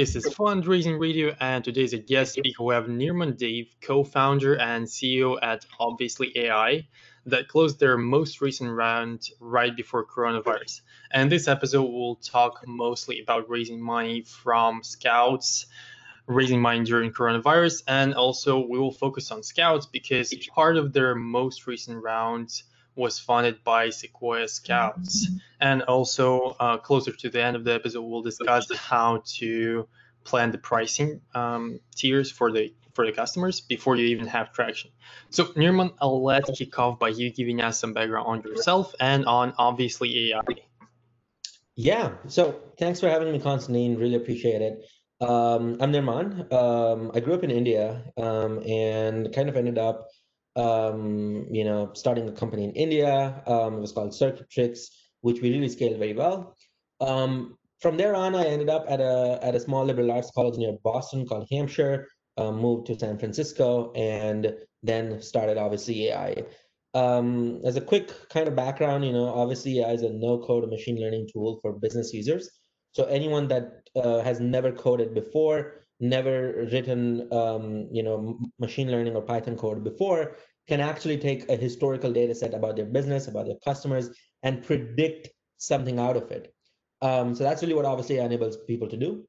This is Fundraising Radio, and today's a guest speaker. We have Nirman Dave, co-founder and CEO at Obviously AI, that closed their most recent round right before coronavirus. And this episode will talk mostly about raising money from scouts, raising money during coronavirus, and also we will focus on scouts because part of their most recent round was funded by Sequoia Scouts. And also, uh, closer to the end of the episode, we'll discuss how to plan the pricing um, tiers for the for the customers before you even have traction. So, Nirman, I'll let kick off by you giving us some background on yourself and on obviously AI. Yeah. So, thanks for having me, Constantine. Really appreciate it. Um, I'm Nirman. Um, I grew up in India um, and kind of ended up um, you know, starting a company in India. Um, it was called Circuitrix, which we really scaled very well. Um, from there on, I ended up at a at a small liberal arts college near Boston called Hampshire. Um, moved to San Francisco and then started obviously AI. Um, as a quick kind of background, you know, obviously AI is a no-code machine learning tool for business users. So anyone that uh, has never coded before never written um, you know machine learning or python code before can actually take a historical data set about their business about their customers and predict something out of it. Um, so that's really what obviously enables people to do.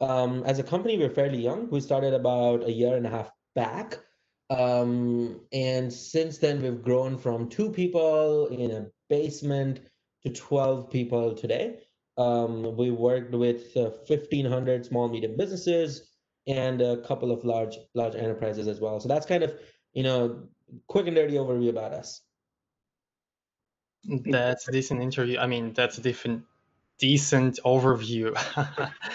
Um, as a company we're fairly young. We started about a year and a half back. Um, and since then we've grown from two people in a basement to 12 people today. Um, we worked with uh, 1,500 small medium businesses and a couple of large large enterprises as well. So that's kind of you know quick and dirty overview about us. That's a decent interview. I mean, that's a different decent overview.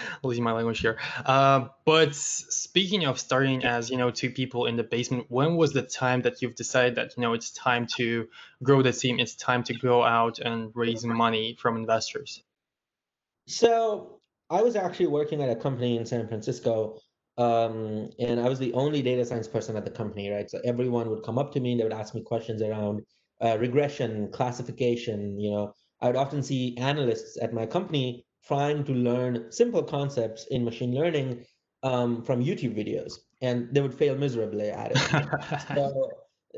Losing my language here. Uh, but speaking of starting as you know two people in the basement, when was the time that you've decided that you know it's time to grow the team? It's time to go out and raise money from investors. So I was actually working at a company in San Francisco um, and I was the only data science person at the company, right? So everyone would come up to me and they would ask me questions around uh, regression, classification. You know, I would often see analysts at my company trying to learn simple concepts in machine learning um, from YouTube videos, and they would fail miserably at it. so,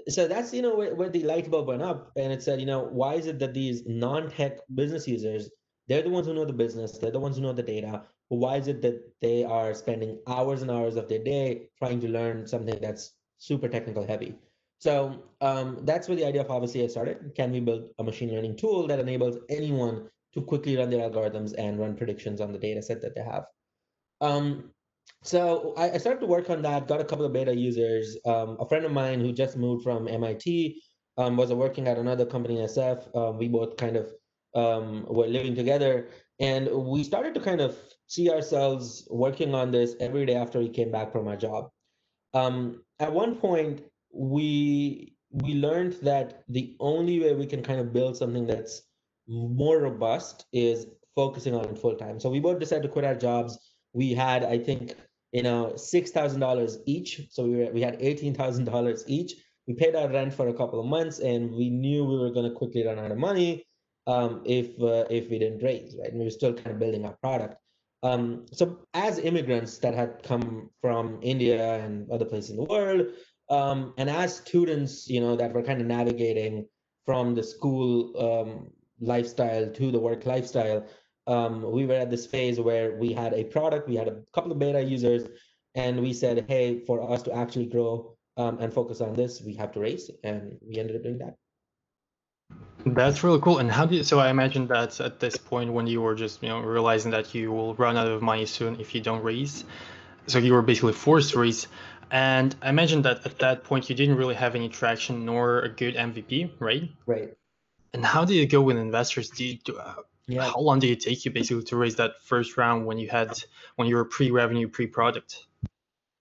so that's you know where, where the light bulb went up, and it said, you know, why is it that these non-tech business users they're the ones who know the business, they're the ones who know the data, why is it that they are spending hours and hours of their day trying to learn something that's super technical heavy? So um, that's where the idea of obviously AI started. Can we build a machine learning tool that enables anyone to quickly run their algorithms and run predictions on the data set that they have? Um, so I, I, started to work on that, got a couple of beta users. Um, a friend of mine who just moved from MIT um, was working at another company in SF. Um, we both kind of um, were living together. And we started to kind of see ourselves working on this every day after we came back from our job. Um, at one point, we we learned that the only way we can kind of build something that's more robust is focusing on it full time. So we both decided to quit our jobs. We had, I think, you know, six thousand dollars each. So we were, we had eighteen thousand dollars each. We paid our rent for a couple of months, and we knew we were going to quickly run out of money um, if uh, if we didn't raise, right? And we were still kind of building our product. Um, so as immigrants that had come from India and other places in the world, um, and as students, you know, that were kind of navigating from the school um, lifestyle to the work lifestyle, um, we were at this phase where we had a product, we had a couple of beta users, and we said, hey, for us to actually grow um, and focus on this, we have to raise, and we ended up doing that. That's really cool. And how did so I imagine that at this point when you were just you know realizing that you will run out of money soon if you don't raise, so you were basically forced to raise. And I imagine that at that point you didn't really have any traction nor a good MVP, right? Right. And how did it go with investors? Did you, uh, yeah. How long did it take you basically to raise that first round when you had when you were pre-revenue, pre-product?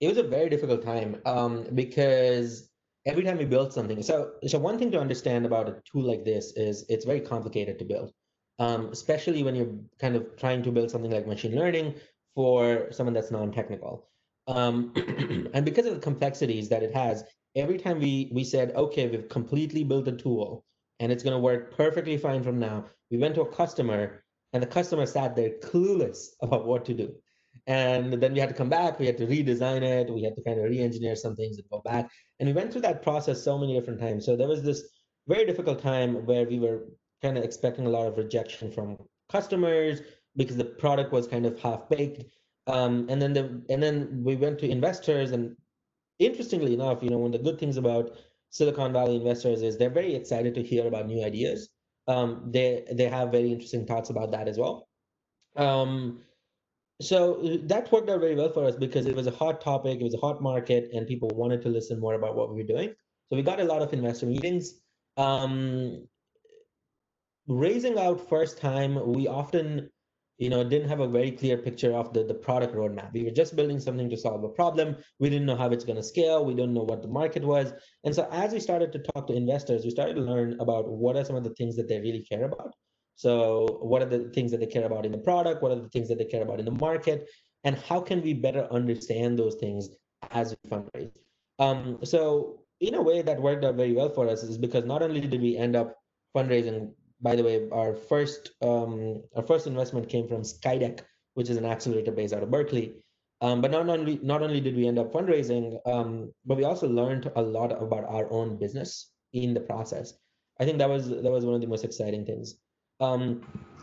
It was a very difficult time um, because every time we build something. So, so one thing to understand about a tool like this is it's very complicated to build, um, especially when you're kind of trying to build something like machine learning for someone that's non-technical. Um, and because of the complexities that it has, every time we we said, okay, we've completely built a tool and it's going to work perfectly fine from now, we went to a customer and the customer sat there clueless about what to do. And then we had to come back. We had to redesign it. We had to kind of re-engineer some things and go back. And we went through that process so many different times. So there was this very difficult time where we were kind of expecting a lot of rejection from customers because the product was kind of half baked um, and then the and then we went to investors. And interestingly enough you know one of the good things about silicon valley investors is they're very excited to hear about new ideas. Um, they they have very interesting thoughts about that as well. Um, so uh, that worked out very well for us because it was a hot topic, it was a hot market, and people wanted to listen more about what we were doing. So we got a lot of investor meetings. Um, raising out first time, we often, you know, didn't have a very clear picture of the, the product roadmap. We were just building something to solve a problem. We didn't know how it's going to scale. We didn't know what the market was. And so as we started to talk to investors, we started to learn about what are some of the things that they really care about. So, what are the things that they care about in the product? What are the things that they care about in the market? And how can we better understand those things as we fundraise? Um, so, in a way, that worked out very well for us is because not only did we end up fundraising. By the way, our first um, our first investment came from Skydeck, which is an accelerator based out of Berkeley. Um, but not only not only did we end up fundraising, um, but we also learned a lot about our own business in the process. I think that was that was one of the most exciting things um,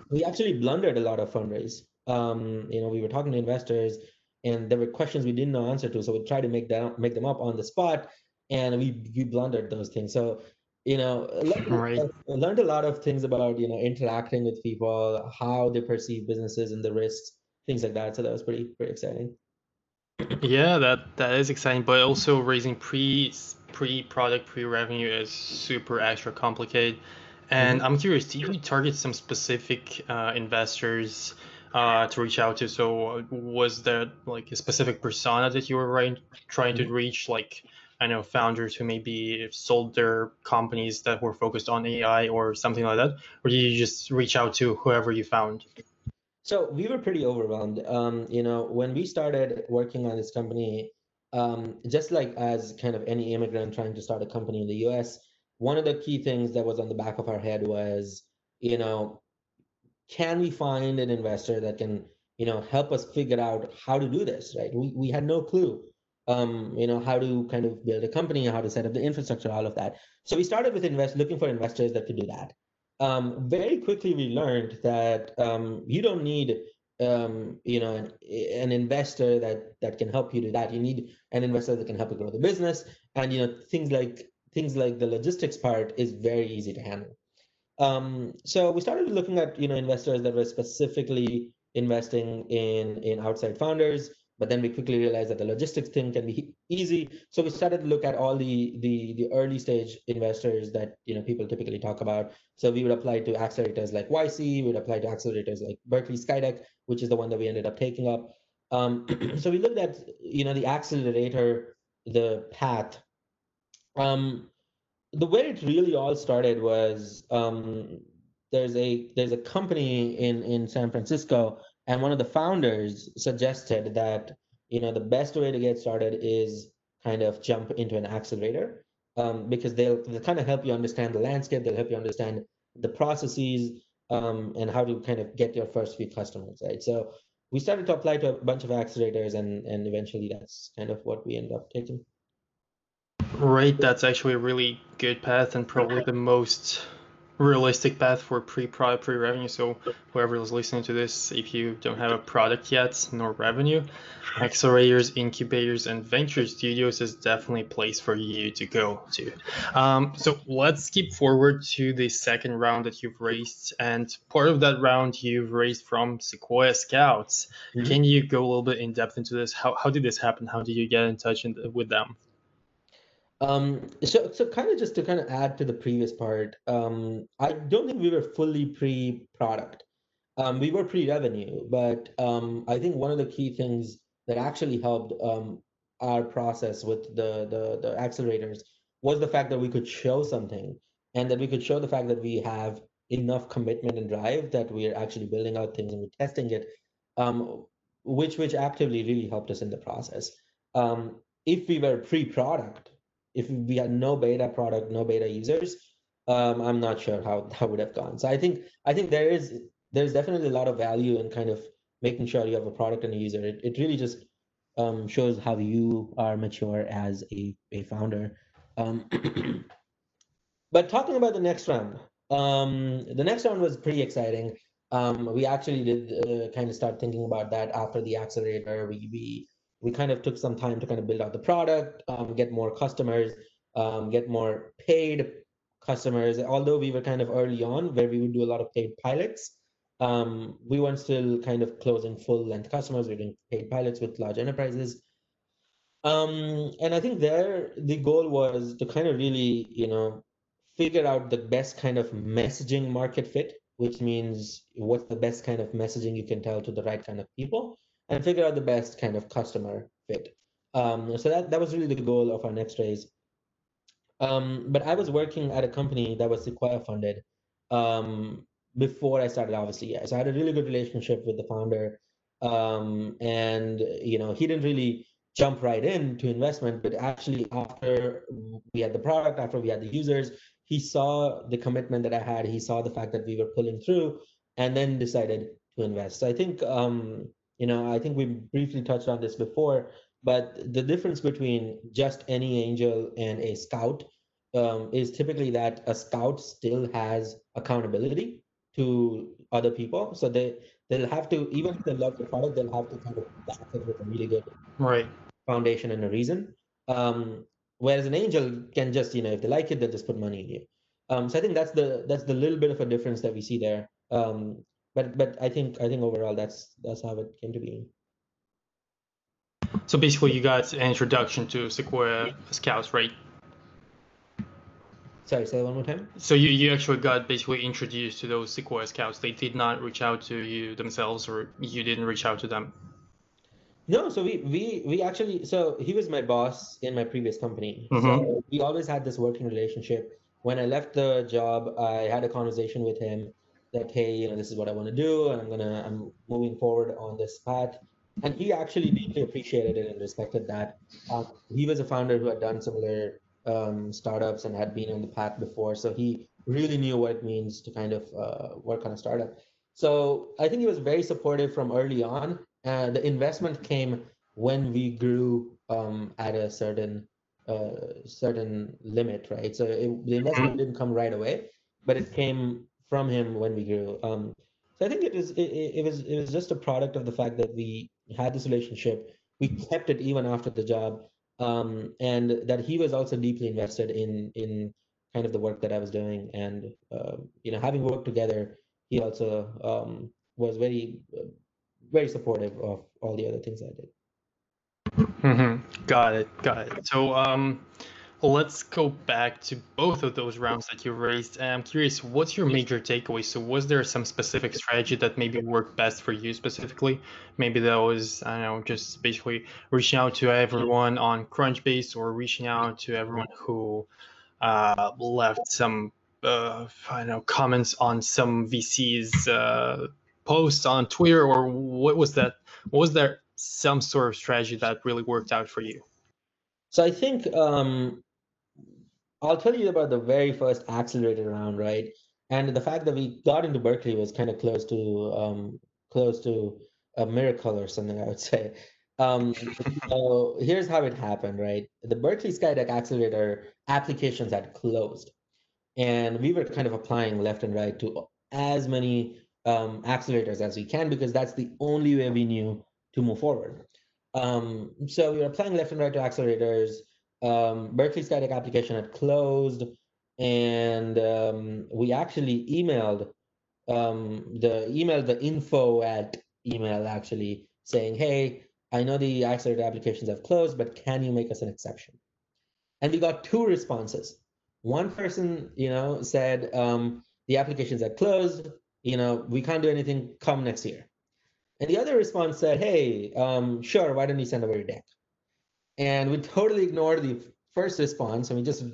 we actually blundered a lot of fundraise. Um, you know, we were talking to investors, and there were questions we didn't know answer to, so we tried to make them make them up on the spot, and we we blundered those things. So you know, right. learned a lot of things about you know interacting with people, how they perceive businesses and the risks, things like that. So that was pretty pretty exciting. Yeah, that that is exciting, but also raising pre pre product pre revenue is super extra complicated. And mm-hmm. I'm curious, do you target some specific uh, investors uh, to reach out to? So was there like a specific persona that you were right, trying to mm-hmm. reach? Like I know founders who maybe sold their companies that were focused on AI or something like that, or did you just reach out to whoever you found? So we were pretty overwhelmed. Um, you know, when we started working on this company, um, just like as kind of any immigrant trying to start a company in the U.S., one of the key things that was on the back of our head was, you know, can we find an investor that can, you know, help us figure out how to do this, right? We, we had no clue, um, you know, how to kind of build a company, how to set up the infrastructure, all of that. So we started with invest looking for investors that could do that. Um, very quickly, we learned that um, you don't need um, you know, an, an investor that that can help you do that. You need an investor that can help you grow the business, and you know, things like things like the logistics part is very easy to handle. Um, so we started looking at you know investors that were specifically investing in in outside founders, but then we quickly realized that the logistics thing can be easy. So we started to look at all the the the early stage investors that you know people typically talk about. So we would apply to accelerators like YC, we would apply to accelerators like Berkeley Skydeck, which is the one that we ended up taking up. Um, so we looked at you know the accelerator, the path um, the way it really all started was um, there's a there's a company in in San Francisco, and one of the founders suggested that you know the best way to get started is kind of jump into an accelerator um, because they'll, they'll kind of help you understand the landscape, they'll help you understand the processes um, and how to kind of get your first few customers, right? So we started to apply to a bunch of accelerators, and and eventually that's kind of what we ended up taking. Right, that's actually a really good path and probably the most realistic path for pre-product, pre-revenue. So whoever is listening to this, if you don't have a product yet nor revenue, accelerators, incubators, and venture studios is definitely a place for you to go to. Um, so let's skip forward to the second round that you've raised, and part of that round you've raised from Sequoia Scouts. Mm-hmm. Can you go a little bit in depth into this? How how did this happen? How did you get in touch in, with them? Um, so, so kind of just to kind of add to the previous part, um, I don't think we were fully pre-product. Um, we were pre-revenue, but um, I think one of the key things that actually helped um, our process with the, the the accelerators was the fact that we could show something, and that we could show the fact that we have enough commitment and drive that we are actually building out things and we're testing it, um, which which actively really helped us in the process. Um, if we were pre-product, if we had no beta product, no beta users, um, I'm not sure how that would have gone. So I think I think there is there's definitely a lot of value in kind of making sure you have a product and a user. It, it really just um, shows how you are mature as a, a founder. Um, but talking about the next round, um, the next round was pretty exciting. Um, we actually did uh, kind of start thinking about that after the accelerator. We, we we kind of took some time to kind of build out the product, um, get more customers, um, get more paid customers. Although we were kind of early on, where we would do a lot of paid pilots, um, we weren't still kind of closing full length customers. We are doing paid pilots with large enterprises. Um, and I think there the goal was to kind of really, you know, figure out the best kind of messaging market fit, which means what's the best kind of messaging you can tell to the right kind of people, and figure out the best kind of customer fit. Um, so that that was really the goal of our next raise. Um, but I was working at a company that was Sequoia funded um, before I started, obviously. So I had a really good relationship with the founder. Um, and, you know, he didn't really jump right into investment, but actually after we had the product, after we had the users, he saw the commitment that I had. He saw the fact that we were pulling through and then decided to invest. So I think, um, you know, I think we briefly touched on this before, but the difference between just any angel and a scout um, is typically that a scout still has accountability to other people. So they they'll have to even if they love the product, they'll have to kind of back it with a really good right foundation and a reason. Um, whereas an angel can just you know if they like it, they'll just put money in you. Um, so I think that's the that's the little bit of a difference that we see there. Um, but but I think I think overall that's that's how it came to be. So basically, you got an introduction to Sequoia Scouts, right? Sorry, say that one more time. So you, you actually got basically introduced to those Sequoia Scouts. They did not reach out to you themselves, or you didn't reach out to them. No, so we we we actually so he was my boss in my previous company. Mm-hmm. So we always had this working relationship. When I left the job, I had a conversation with him that hey, you know, this is what I want to do, and I'm gonna I'm moving forward on this path and he actually deeply appreciated it and respected that. Um, he was a founder who had done similar um, startups and had been on the path before, so he really knew what it means to kind of uh, work on a startup. So I think he was very supportive from early on. Uh, the investment came when we grew um, at a certain uh, certain limit, right? So it, the investment mm-hmm. didn't come right away, but it came from him when we grew. Um, so I think it was it, it was it was just a product of the fact that we had this relationship. We kept it even after the job, um, and that he was also deeply invested in in kind of the work that I was doing, and uh, you know, having worked together, he also um, was very very supportive of all the other things I did. Mm-hmm. Got it. Got it. So, um, let's go back to both of those rounds that you raised. I'm curious, what's your major takeaway? So, was there some specific strategy that maybe worked best for you specifically? Maybe that was, I don't know, just basically reaching out to everyone on Crunchbase or reaching out to everyone who uh, left some, uh, I don't know, comments on some VC's uh, posts on Twitter, or what was that? Was there some sort of strategy that really worked out for you? So I think um, I'll tell you about the very first accelerator round, right? And the fact that we got into Berkeley was kind of close to um, close to a miracle or something, I would say. Um, so here's how it happened, right? The Berkeley Skydeck Accelerator applications had closed, and we were kind of applying left and right to as many um, accelerators as we can because that's the only way we knew to move forward. Um, so we were applying left and right to accelerators um, Berkeley Skydeck application had closed, and um, we actually emailed um, the email the info at email actually saying, "Hey, I know the accelerator applications have closed, but can you make us an exception?" And we got two responses. One person, you know, said um, the applications are closed. You know, we can't do anything. Come next year. And the other response said, "Hey, um, sure. Why don't you send over your deck?" And we totally ignored the first response and we just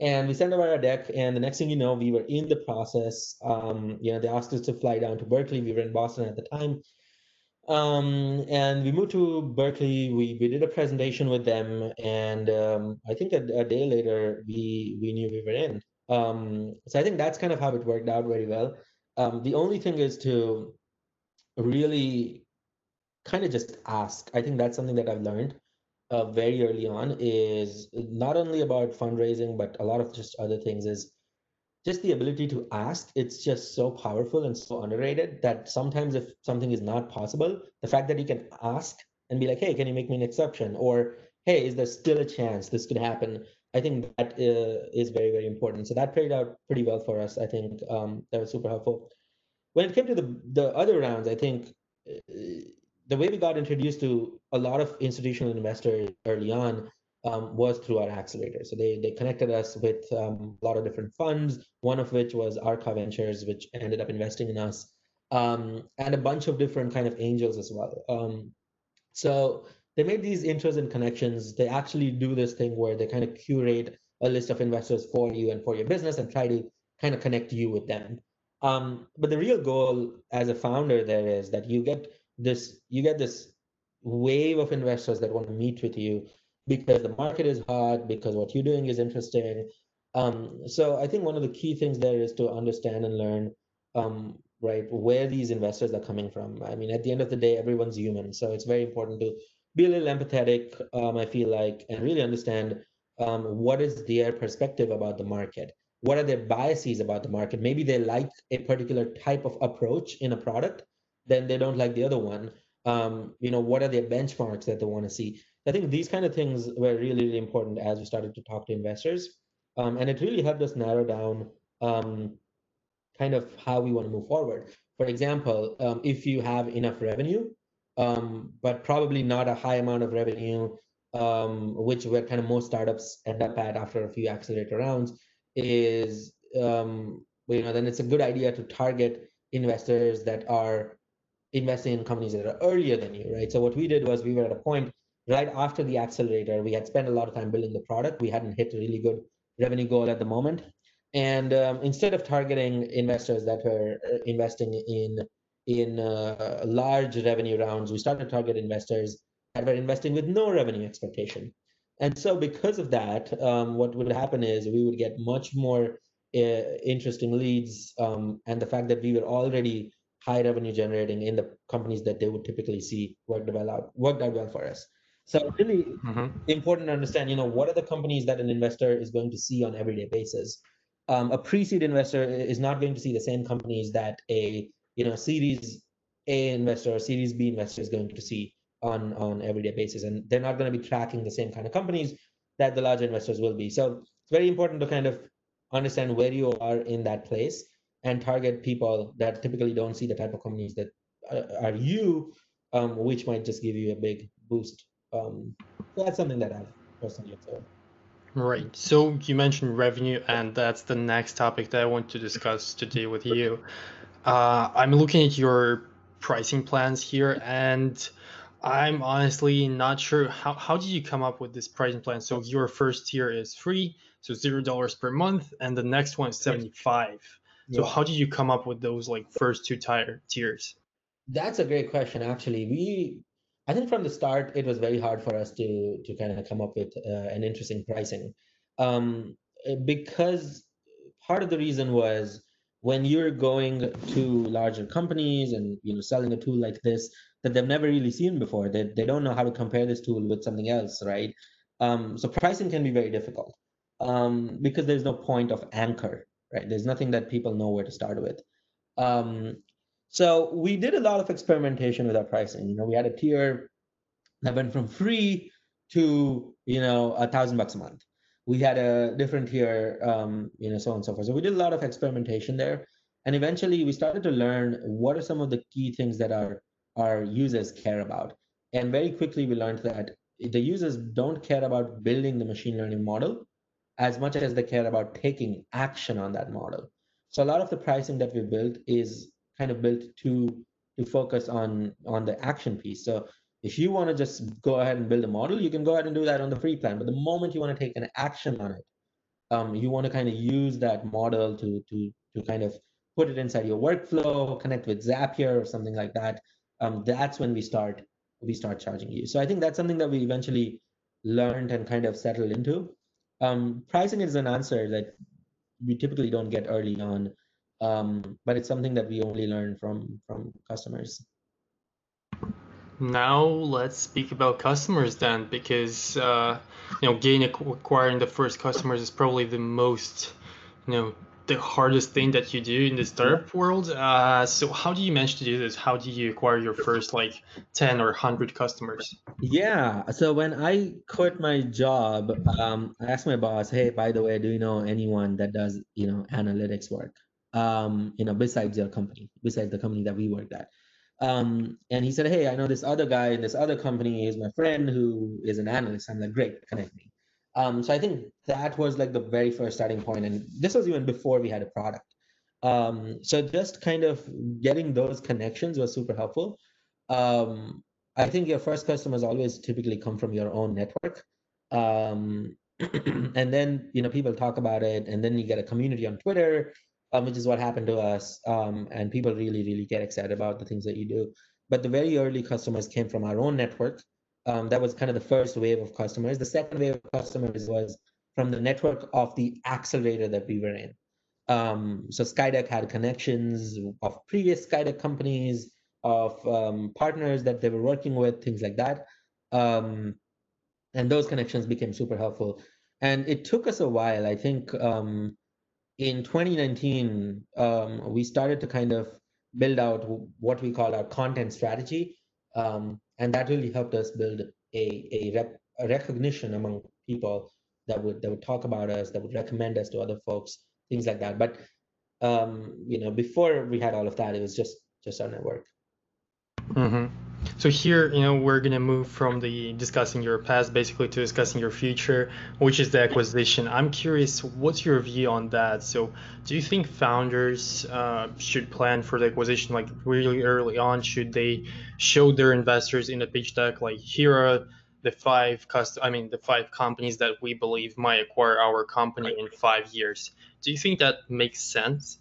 and we sent over our deck and the next thing you know we were in the process um, you know they asked us to fly down to berkeley. We were in boston at the time. Um, and we moved to berkeley. We, we did a presentation with them and um, i think a, a, day later we we knew we were in. Um, so i think that's kind of how it worked out very well. Um, the only thing is to really kind of just ask. I think that's something that I've learned uh, very early on is not only about fundraising, but a lot of just other things is just the ability to ask. It's just so powerful and so underrated that sometimes if something is not possible, the fact that you can ask and be like, hey, can you make me an exception? Or hey, is there still a chance this could happen? I think that uh, is very, very important. So that played out pretty well for us. I think um, that was super helpful. When it came to the the other rounds, I think uh, the way we got introduced to a lot of institutional investors early on um, was through our accelerator. So they they connected us with um, a lot of different funds. One of which was Arca Ventures, which ended up investing in us, um, and a bunch of different kind of angels as well. Um, so they made these intros and connections. They actually do this thing where they kind of curate a list of investors for you and for your business and try to kind of connect you with them. Um, but the real goal as a founder there is that you get this you get this wave of investors that want to meet with you because the market is hot because what you're doing is interesting. Um, so i think one of the key things there is to understand and learn um, right where these investors are coming from. I mean at the end of the day everyone's human so it's very important to be a little empathetic um, i feel like and really understand um, what is their perspective about the market. What are their biases about the market? Maybe they like a particular type of approach in a product then they don't like the other one. Um, you know what are their benchmarks that they want to see? I think these kind of things were really really important as we started to talk to investors. Um, and it really helped us narrow down um, kind of how we want to move forward. For example um, if you have enough revenue um, but probably not a high amount of revenue um, which where kind of most startups end up at after a few accelerator rounds is you know then it's a good idea to target investors that are investing in companies that are earlier than you, right? So what we did was we were at a point right after the accelerator. We had spent a lot of time building the product. We hadn't hit a really good revenue goal at the moment. And um, instead of targeting investors that were uh, investing in in uh, large revenue rounds, we started to target investors that were investing with no revenue expectation. And so, because of that, um, what would happen is we would get much more uh, interesting leads, um, and the fact that we were already high revenue generating in the companies that they would typically see worked well out worked out well for us. So really mm-hmm. important to understand, you know, what are the companies that an investor is going to see on everyday basis. Um, a pre-seed investor is not going to see the same companies that a you know Series A investor or Series B investor is going to see on on everyday basis, and they're not going to be tracking the same kind of companies that the larger investors will be. So it's very important to kind of understand where you are in that place and target people that typically don't see the type of companies that are you, um, which might just give you a big boost. Um, so that's something that I've personally observed. Right. So you mentioned revenue, and that's the next topic that I want to discuss today with you. Uh, I'm looking at your pricing plans here, and I'm honestly not sure how, how did you come up with this pricing plan? So your first tier is free, so zero dollars per month, and the next one is 75. So yeah. how did you come up with those like first two tire tiers? That's a great question. Actually, we I think from the start it was very hard for us to to kind of come up with uh, an interesting pricing, um, because part of the reason was when you're going to larger companies and you know selling a tool like this that they've never really seen before, they they don't know how to compare this tool with something else, right? Um, so pricing can be very difficult um, because there's no point of anchor right? There's nothing that people know where to start with. Um, so we did a lot of experimentation with our pricing. You know, we had a tier that went from free to you know a thousand bucks a month. We had a different tier, um, you know, so on and so forth. So we did a lot of experimentation there, and eventually we started to learn what are some of the key things that our our users care about. And very quickly we learned that the users don't care about building the machine learning model as much as they care about taking action on that model. So a lot of the pricing that we built is kind of built to to focus on on the action piece. So if you want to just go ahead and build a model, you can go ahead and do that on the free plan. But the moment you want to take an action on it, um, you want to kind of use that model to to to kind of put it inside your workflow, connect with Zapier or something like that. Um, that's when we start we start charging you. So I think that's something that we eventually learned and kind of settled into. Um, pricing is an answer that we typically don't get early on, um, but it's something that we only learn from from customers. Now let's speak about customers then, because uh, you know, getting acquiring the first customers is probably the most, you know, the hardest thing that you do in the startup world. Uh, so how do you manage to do this? How do you acquire your first like 10 or 100 customers? Yeah. So when I quit my job, um, I asked my boss, hey, by the way, do you know anyone that does, you know, analytics work? Um, you know, besides your company, besides the company that we worked at. Um, and he said, hey, I know this other guy in this other company is my friend who is an analyst. I'm like, great, connect me. Um, so I think that was like the very first starting point, and this was even before we had a product. Um, so just kind of getting those connections was super helpful. Um, I think your first customers always typically come from your own network, um, and then you know people talk about it, and then you get a community on Twitter, um, which is what happened to us, um, and people really really get excited about the things that you do. But the very early customers came from our own network, um, that was kind of the first wave of customers. The second wave of customers was from the network of the accelerator that we were in. Um, so Skydeck had connections of previous Skydeck companies, of um, partners that they were working with, things like that. Um, and those connections became super helpful. And it took us a while. I think um, in 2019, um, we started to kind of build out what we call our content strategy. And that really helped us build a, a, rep, a, recognition among people that would that would talk about us, that would recommend us to other folks, things like that. But um, you know, before we had all of that, it was just just our network. Mm-hmm. So here, you know, we're gonna move from the discussing your past basically to discussing your future, which is the acquisition. I'm curious, what's your view on that? So, do you think founders uh, should plan for the acquisition like really early on? Should they show their investors in a pitch deck like here are the five cust- I mean the five companies that we believe might acquire our company in five years? Do you think that makes sense?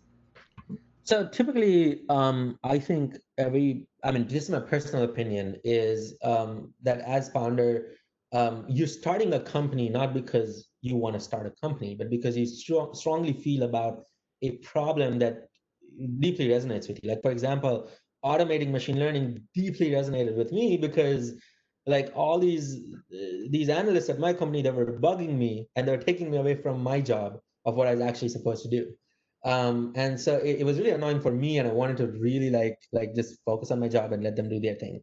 So typically, um, I think every, I mean, just my personal opinion is um, that as founder, um, you're starting a company not because you want to start a company, but because you str- strongly feel about a problem that deeply resonates with you. Like, for example, automating machine learning deeply resonated with me because like all these these analysts at my company that were bugging me and they're taking me away from my job of what I was actually supposed to do. Um, and so it, it, was really annoying for me, and I wanted to really like like just focus on my job and let them do their thing.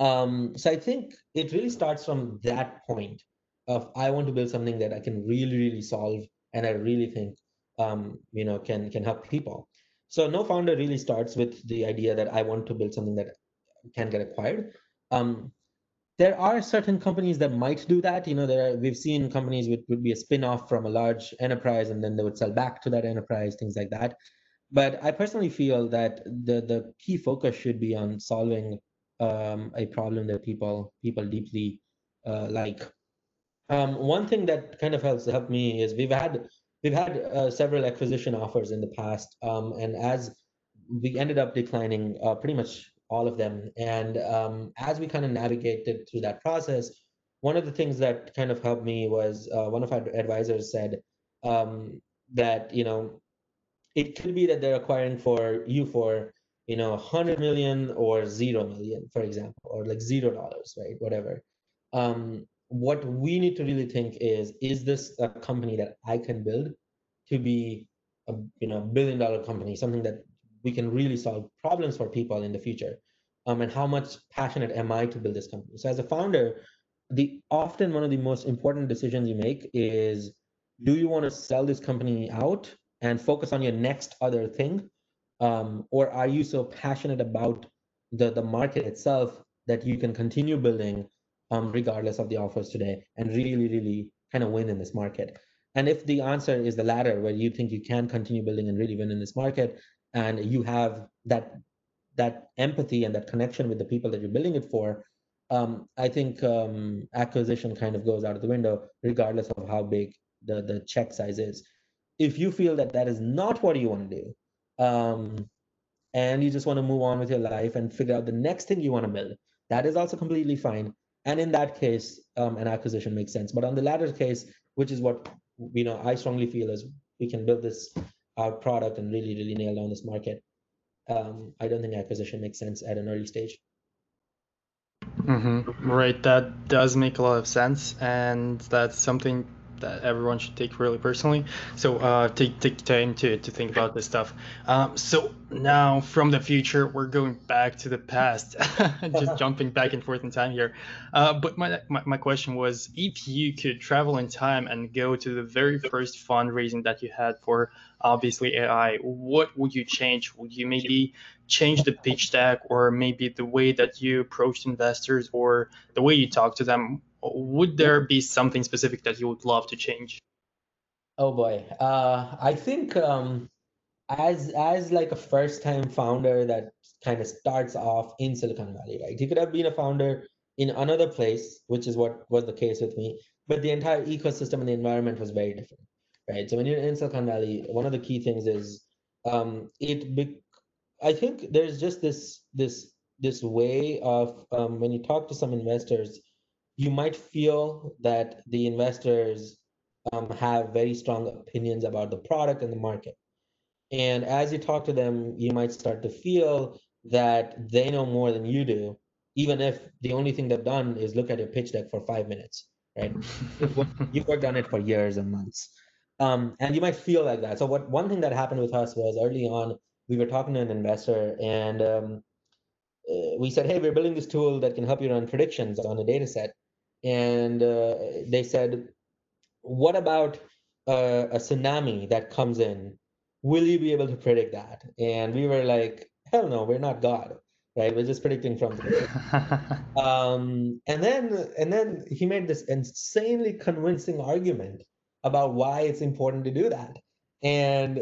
Um, so I think it really starts from that point of I want to build something that I can really really solve, and I really think um, you know can can help people. So no founder really starts with the idea that I want to build something that can get acquired. Um, there are certain companies that might do that. You know, there are, we've seen companies which would be a spin-off from a large enterprise and then they would sell back to that enterprise, things like that. But I personally feel that the the key focus should be on solving um, a problem that people people deeply uh, like. Um, one thing that kind of helps help me is we've had we've had uh, several acquisition offers in the past, um, and as we ended up declining uh, pretty much all of them. And um, as we kind of navigated through that process, one of the things that kind of helped me was uh, one of our advisors said um, that you know it could be that they're acquiring for you for you know 100 million or 0 million for example or like zero dollars right whatever um, what we need to really think is is this a company that i can build to be a you know billion dollar company something that we can really solve problems for people in the future um, and how much passionate am i to build this company? So as a founder the often one of the most important decisions you make is do you want to sell this company out and focus on your next other thing? Um, or are you so passionate about the, the market itself that you can continue building um, regardless of the offers today and really really kind of win in this market and if the answer is the latter where you think you can continue building and really win in this market and you have that that empathy and that connection with the people that you're building it for um, i think um, acquisition kind of goes out of the window regardless of how big the the check size is. If you feel that that is not what you want to do um, and you just want to move on with your life and figure out the next thing you want to build that is also completely fine. And in that case um, an acquisition makes sense. But on the latter case which is what you know i strongly feel is we can build this our product and really, really nail down this market, um, I don't think acquisition makes sense at an early stage. Mm-hmm. Right, that does make a lot of sense, and that's something that everyone should take really personally. So uh, take take time to, to think about this stuff. Um, so now from the future, we're going back to the past, just jumping back and forth in time here. Uh, but my, my my question was, if you could travel in time and go to the very first fundraising that you had for obviously AI, what would you change? Would you maybe change the pitch deck, or maybe the way that you approached investors, or the way you talk to them? Would there be something specific that you would love to change? Oh boy, uh, I think um, as as like a first time founder that kind of starts off in Silicon Valley, right? You could have been a founder in another place, which is what was the case with me, but the entire ecosystem and the environment was very different, right? So when you're in Silicon Valley, one of the key things is um, it. Be- I think there's just this this this way of um, when you talk to some investors you might feel that the investors um, have very strong opinions about the product and the market. And as you talk to them, you might start to feel that they know more than you do, even if the only thing they've done is look at your pitch deck for five minutes, right? You've worked on it for years and months. Um, and you might feel like that. So what one thing that happened with us was early on, we were talking to an investor and um, uh, we said, hey, we're building this tool that can help you run predictions on a data set and uh, they said, "What about uh, a tsunami that comes in? Will you be able to predict that?" And we were like, "Hell no, we're not God." Right, we're just predicting from um, and then and then he made this insanely convincing argument about why it's important to do that. And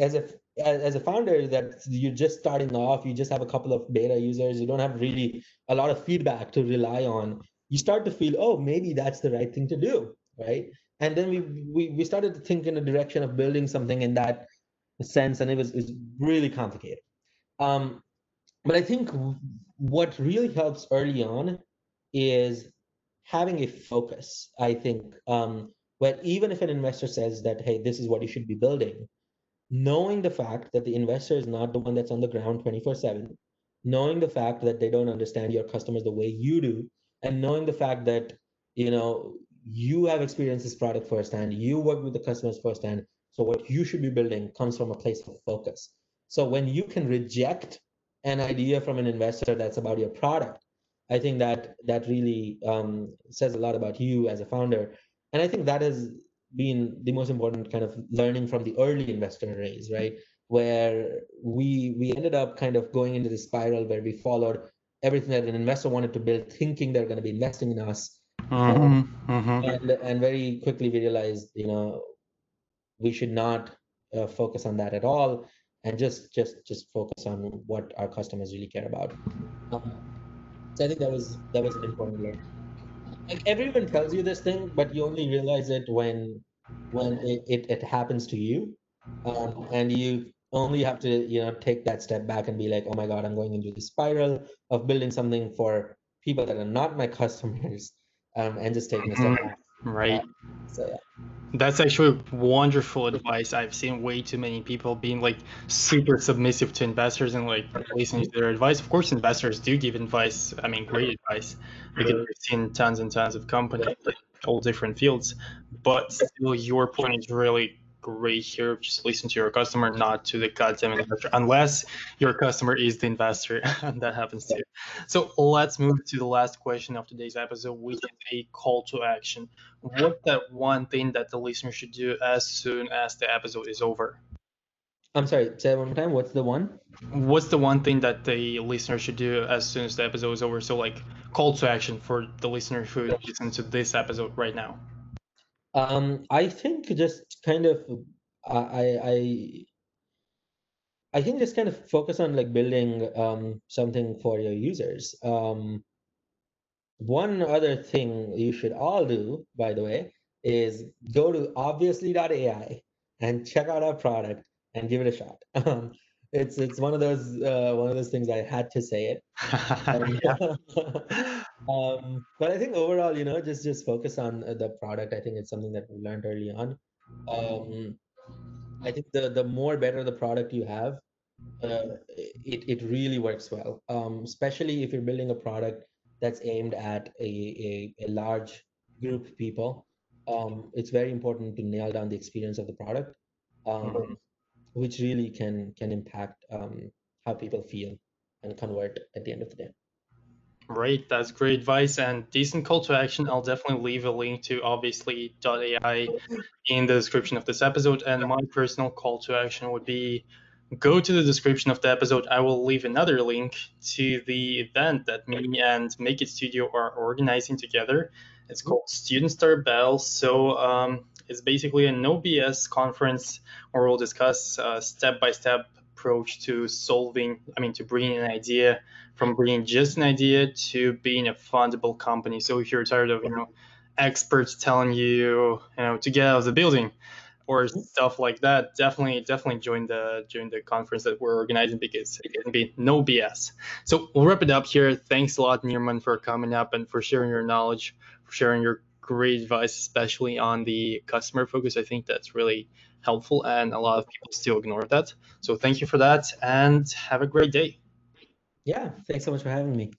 as a as a founder that you're just starting off, you just have a couple of beta users, you don't have really a lot of feedback to rely on you start to feel, oh, maybe that's the right thing to do, right? And then we we, we started to think in a direction of building something in that sense, and it was, it was really complicated. Um, but I think what really helps early on is having a focus. I think um, where even if an investor says that, hey, this is what you should be building, knowing the fact that the investor is not the one that's on the ground 24 7 knowing the fact that they don't understand your customers the way you do and knowing the fact that you know you have experienced this product firsthand you work with the customers firsthand so what you should be building comes from a place of focus. So when you can reject an idea from an investor that's about your product i think that that really um, says a lot about you as a founder. And i think that has been the most important kind of learning from the early investor raise right? Where we we ended up kind of going into the spiral where we followed everything that an investor wanted to build, thinking they're going to be investing in us. Mm-hmm, mm-hmm. And, and very quickly we realized, you know, we should not uh, focus on that at all and just just just focus on what our customers really care about. Um, so I think that was that was an important learning. Like everyone tells you this thing, but you only realize it when when it, it, it happens to you. Um, and you only have to you know take that step back and be like oh my god i'm going into the spiral of building something for people that are not my customers um, and just taking a step mm-hmm. back. Right. So yeah. That's actually wonderful advice. I've seen way too many people being like super submissive to investors and like listening to their advice. Of course investors do give advice i mean great advice because we've seen tons and tons of companies in all different fields. But still your point is really great here. Just listen to your customer, not to the goddamn investor, unless your customer is the investor, and that happens too. So let's move to the last question of today's episode, which is a call to action. What's that one thing that the listener should do as soon as the episode is over? I'm sorry, say one more time. What's the one? What's the one thing that the listener should do as soon as the episode is over? So, like, call to action for the listener who listen to this episode right now. Um, I think just kind of, I, I, I think just kind of focus on like building um, something for your users. Um, one other thing you should all do, by the way, is go to obviously.ai and check out our product and give it a shot. Um, it's it's one of those uh, one of those things I had to say it. um, but I think overall, you know, just just focus on uh, the product. I think it's something that we learned early on. Um, I think the the more better the product you have, uh, it it really works well. Um, especially if you're building a product that's aimed at a, a, a large group of people, um, it's very important to nail down the experience of the product, um, mm-hmm. which really can can impact um, how people feel and convert at the end of the day. Right, that's great advice and decent call to action. I'll definitely leave a link to obviously .ai in the description of this episode. And my personal call to action would be go to the description of the episode. I will leave another link to the event that me and Make It Studio are organizing together. It's called Student Startup Battle. So um, it's basically a no BS conference where we'll discuss a step by step approach to solving, I mean, to bringing an idea from bringing just an idea to being a fundable company. So if you're tired of, you know, experts telling you, you know, to get out of the building or mm-hmm. stuff like that, definitely, definitely join the join the conference that we're organizing because it can be no BS. So we'll wrap it up here. Thanks a lot, Nirman, for coming up and for sharing your knowledge, for sharing your great advice, especially on the customer focus. I think that's really helpful and a lot of people still ignore that. So thank you for that and have a great day. Yeah, thanks so much for having me.